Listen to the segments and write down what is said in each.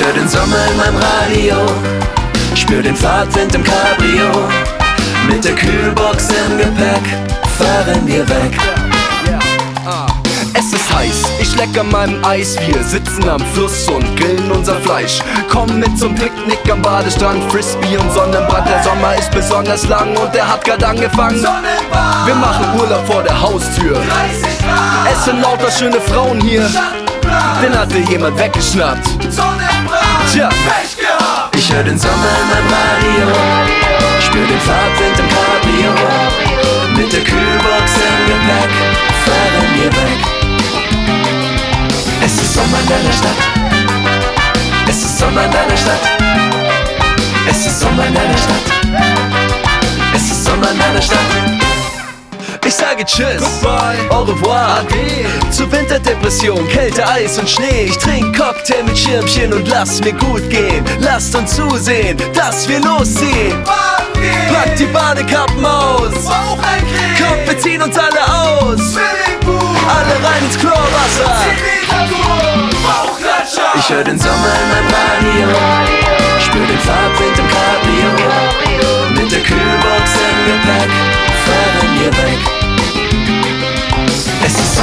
Ich hör den Sommer in meinem Radio, spür den Fahrtwind im Cabrio. Mit der Kühlbox im Gepäck fahren wir weg. Es ist heiß, ich leck an meinem Eis. Wir sitzen am Fluss und grillen unser Fleisch. Komm mit zum Picknick am Badestrand, Frisbee und Sonnenbrand. Der Sommer ist besonders lang und der hat grad angefangen. Wir machen Urlaub vor der Haustür. Es sind lauter schöne Frauen hier. Den hatte jemand weggeschnappt. Tja, Ich hör den Sommer in meinem Radio, spür den Fahrtwind im Cabrio. Mit der Kühlbox im Gepäck fahren wir weg. Es ist Sommer in deiner Stadt. Es ist Sommer in deiner Stadt. Es ist Sommer in deiner Stadt. Es ist Sommer in deiner Stadt. Sage Tschüss. Goodbye. Au revoir. Ade. Zur Winterdepression, Kälte, Eis und Schnee. Ich trink Cocktail mit Schirmchen und lass mir gut gehen. Lasst uns zusehen, dass wir losziehen. Pack die Badekappen aus. Kommt, wir ziehen uns alle aus. Alle rein ins Chlorwasser. Ich hör den Sommer in meinem Radio,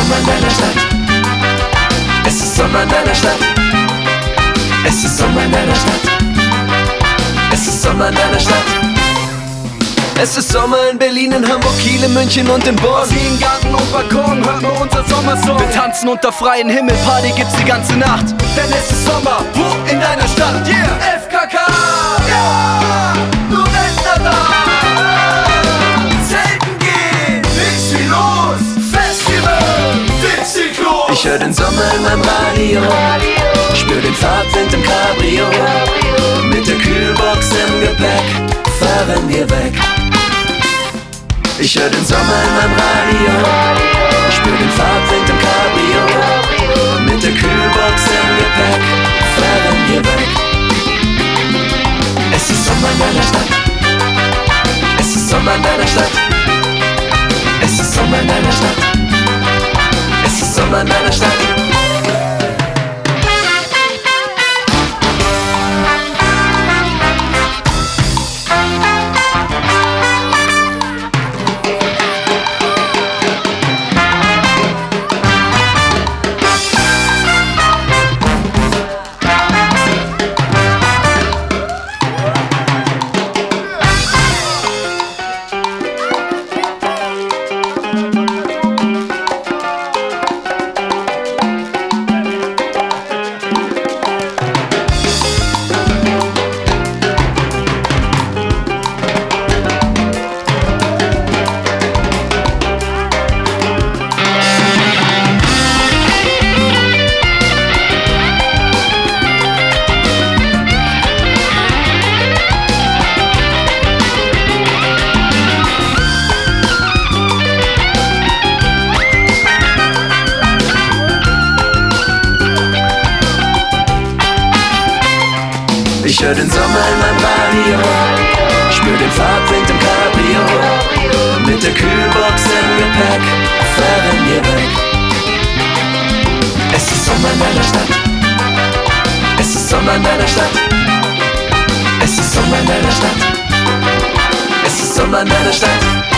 Sommer in deiner Stadt. Es ist Sommer in deiner Stadt. Es ist Sommer in deiner Stadt. Es ist Sommer in deiner Stadt. Es ist Sommer in Berlin, in Hamburg, Kiel, in München und in Bonn. Ziehen Garten und Balkon, hört nur unser Sommersong. Wir tanzen unter freiem Himmel, Party gibt's die ganze Nacht. Denn es ist Sommer, wo in deiner Stadt? Yeah, FKK! Ja, hör den Sommer in meinem Radio, spür den Fahrtwind im Cabrio. Mit der Kühlbox im Gepäck fahren wir weg. Ich hör den Sommer in meinem Radio, spür den Fahrtwind im Cabrio. Mit der Kühlbox im Gepäck fahren wir weg. Es ist Sommer in deiner Stadt. Es ist Sommer in deiner Stadt. Es ist Sommer in deiner Stadt. Es ist Sommer in Ich hör den Sommer in meinem Radio, spür den Fahrtwind im Cabrio. Mit der Kühlbox im Gepäck fahren wir weg. Es ist Sommer in deiner Stadt. Es ist Sommer in deiner Stadt. Es ist Sommer in deiner Stadt. Es ist Sommer in deiner Stadt.